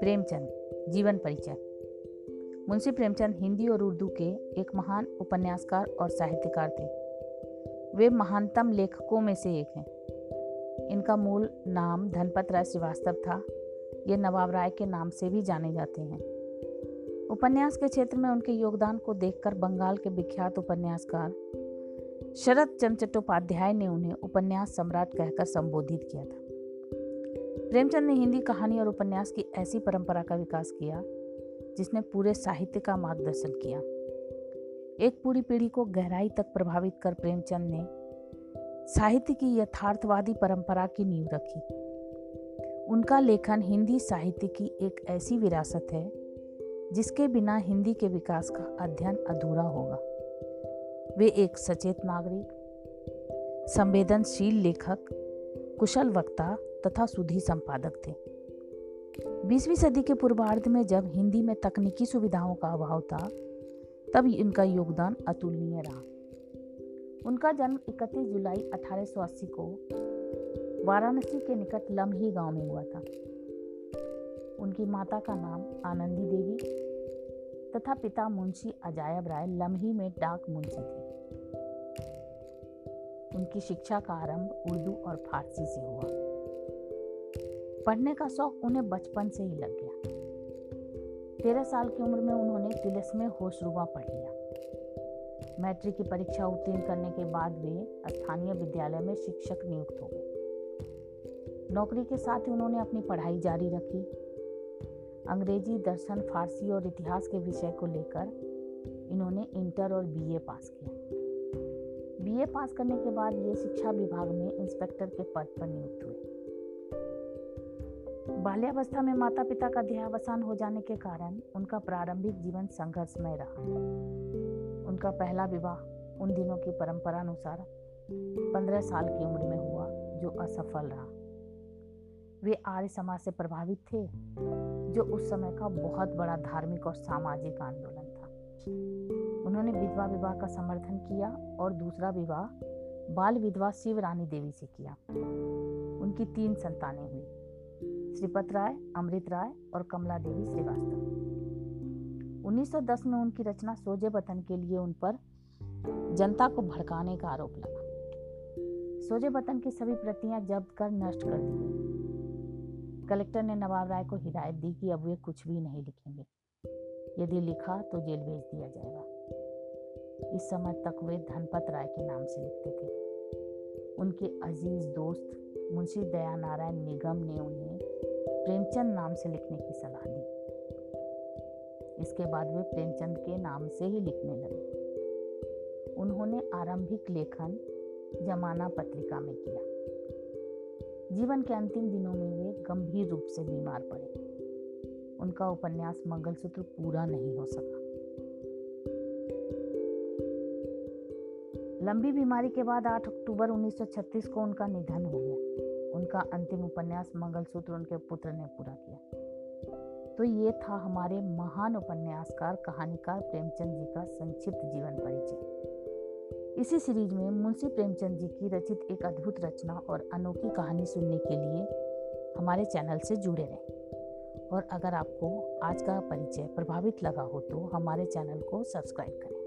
प्रेमचंद, जीवन परिचय। मुंशी प्रेमचंद हिंदी और उर्दू के एक महान उपन्यासकार और साहित्यकार थे। वे महानतम लेखकों में से एक हैं। इनका मूल नाम धनपत राय श्रीवास्तव था। ये नवाब राय के नाम से भी जाने जाते हैं। उपन्यास के क्षेत्र में उनके योगदान को देखकर बंगाल के विख्यात उपन्यासकार शरद चंद्र चट्टोपाध्याय ने उन्हें उपन्यास सम्राट कहकर संबोधित किया था। प्रेमचंद ने हिंदी कहानी और उपन्यास की ऐसी परंपरा का विकास किया, जिसने पूरे साहित्य का मार्गदर्शन किया। एक पूरी पीढ़ी को गहराई तक प्रभावित कर प्रेमचंद ने साहित्य की यथार्थवादी परंपरा की नींव रखी। उनका लेखन हिंदी साहित्य की एक ऐसी विरासत है, जिसके बिना हिंदी के विकास का अध्ययन अधूरा होगा। वे एक सचेत नागरिक, संवेदनशील लेखक, कुशल वक्ता तथा सुधी संपादक थे। बीसवीं सदी के पूर्वार्ध में जब हिंदी में तकनीकी सुविधाओं का अभाव था, तब इनका योगदान अतुलनीय रहा। उनका जन्म 31 जुलाई 1880 को वाराणसी के निकट लम्ही गाँव में हुआ था। उनकी माता का नाम आनंदी देवी तथा पिता मुंशी अजायब राय लम्ही में डाक मुंशी थे। उनकी शिक्षा का आरंभ उर्दू और फारसी से हुआ। पढ़ने का शौक उन्हें बचपन से ही लग गया। तेरह साल की उम्र में उन्होंने तिलस में होशरुबा पढ़ लिया। मैट्रिक की परीक्षा उत्तीर्ण करने के बाद वे स्थानीय विद्यालय में शिक्षक नियुक्त हो गए। नौकरी के साथ ही उन्होंने अपनी पढ़ाई जारी रखी। अंग्रेज़ी, दर्शन, फारसी और इतिहास के विषय को लेकर इन्होंने इंटर और बीए पास किया। बीए पास करने के बाद ये शिक्षा विभाग में इंस्पेक्टर के पद पर नियुक्त हुए। बाल्यावस्था में माता पिता का देहावसान हो जाने के कारण उनका प्रारंभिक जीवन संघर्षमय रहा। उनका पहला विवाह उन दिनों की परंपरा अनुसार पंद्रह साल की उम्र में हुआ, जो असफल रहा। वे आर्य समाज से प्रभावित थे, जो उस समय का बहुत बड़ा धार्मिक और सामाजिक आंदोलन था। उन्होंने विधवा विवाह का समर्थन किया और दूसरा विवाह बाल विधवा शिव रानी देवी से किया। उनकी तीन संतानें हुई, श्रीपत राय, अमृत राय और कमला देवी श्रीवास्तव। 1910 में उनकी रचना सोजे बतन के लिए उन पर जनता को भड़काने का आरोप लगा। सोजे बतन की सभी प्रतियाँ जब्त कर नष्ट कर दी गई। कलेक्टर ने नवाब राय को हिदायत दी कि अब वे कुछ भी नहीं लिखेंगे। यदि लिखा तो जेल भेज दिया जाएगा। इस समय तक वे धनपत राय के नाम से लिखते थे। उनके अज़ीज़ दोस्त मुंशी दया नारायण निगम ने उन्हें प्रेमचंद नाम से लिखने की सलाह दी। इसके बाद वे प्रेमचंद के नाम से ही लिखने लगे। उन्होंने आरंभिक लेखन जमाना पत्रिका में किया। जीवन के अंतिम दिनों में वे गंभीर रूप से बीमार पड़े। उनका उपन्यास मंगलसूत्र पूरा नहीं हो सका। लंबी बीमारी के बाद 8 अक्टूबर 1936 को उनका निधन हो गया। उनका अंतिम उपन्यास मंगलसूत्र उनके पुत्र ने पूरा किया। तो ये था हमारे महान उपन्यासकार, कहानीकार प्रेमचंद जी का संक्षिप्त जीवन परिचय। इसी सीरीज़ में मुंशी प्रेमचंद जी की रचित एक अद्भुत रचना और अनोखी कहानी सुनने के लिए हमारे चैनल से जुड़े रहें। और अगर आपको आज का परिचय प्रभावित लगा हो तो हमारे चैनल को सब्सक्राइब करें।